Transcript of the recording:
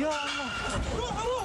Ya Allah. Ruh, ruh.